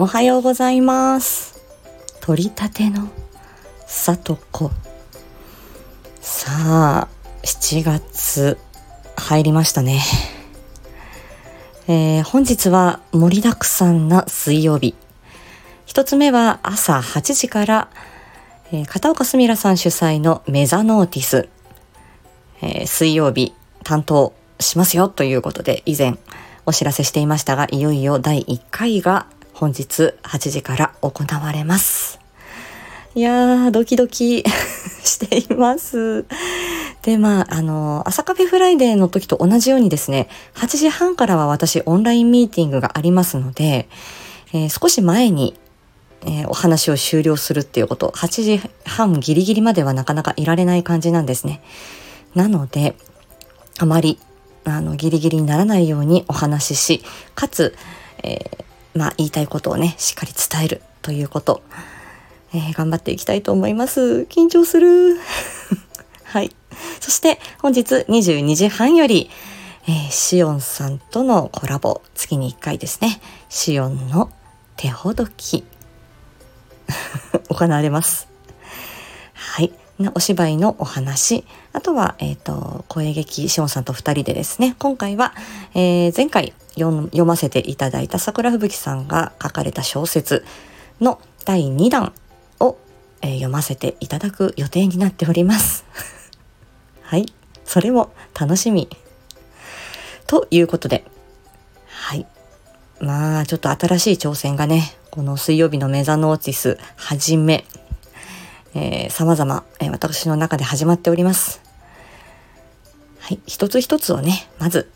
おはようございます。取り立てのさとこさあ7月入りましたね。えー、本日は盛りだくさんな水曜日。一つ目は朝8時から、えー、片岡すみらさん主催のメザノーティス、えー、水曜日担当しますよということで以前お知らせしていましたがいよいよ第1回が本日8時から行われます。いやー、ドキドキ しています。で、まあ、あの、朝カフェフライデーの時と同じようにですね、8時半からは私オンラインミーティングがありますので、えー、少し前に、えー、お話を終了するっていうこと、8時半ギリギリまではなかなかいられない感じなんですね。なので、あまり、あの、ギリギリにならないようにお話しし、かつ、えー、まあ、言いたいことをね、しっかり伝えるということ、えー、頑張っていきたいと思います。緊張する。はい。そして本日22時半より、えー、シオンさんとのコラボ、月に1回ですね、シオンの手ほどき、行われます。はい。お芝居のお話、あとは、えっ、ー、と、声劇、シオンさんと2人でですね、今回は、えー、前回読ませていただいた桜吹雪さんが書かれた小説の第2弾を、えー、読ませていただく予定になっております。はい。それも楽しみ。ということで、はい。まあ、ちょっと新しい挑戦がね、この水曜日のメザノーティスはじめ、えー、様々、え、私の中で始まっております。はい。一つ一つをね、まず、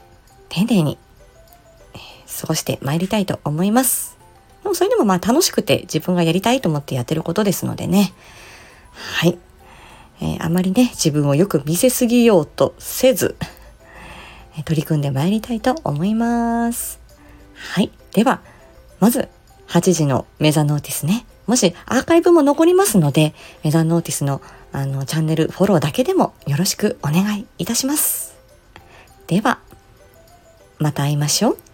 丁寧に、え、過ごしてまいりたいと思います。でもそれでもまあ楽しくて自分がやりたいと思ってやってることですのでね。はい。えー、あまりね、自分をよく見せすぎようとせず、え取り組んでまいりたいと思います。はい。では、まず、8時のメザノーティスね。もしアーカイブも残りますので、メザノーティスのあのチャンネルフォローだけでもよろしくお願いいたします。では、また会いましょう。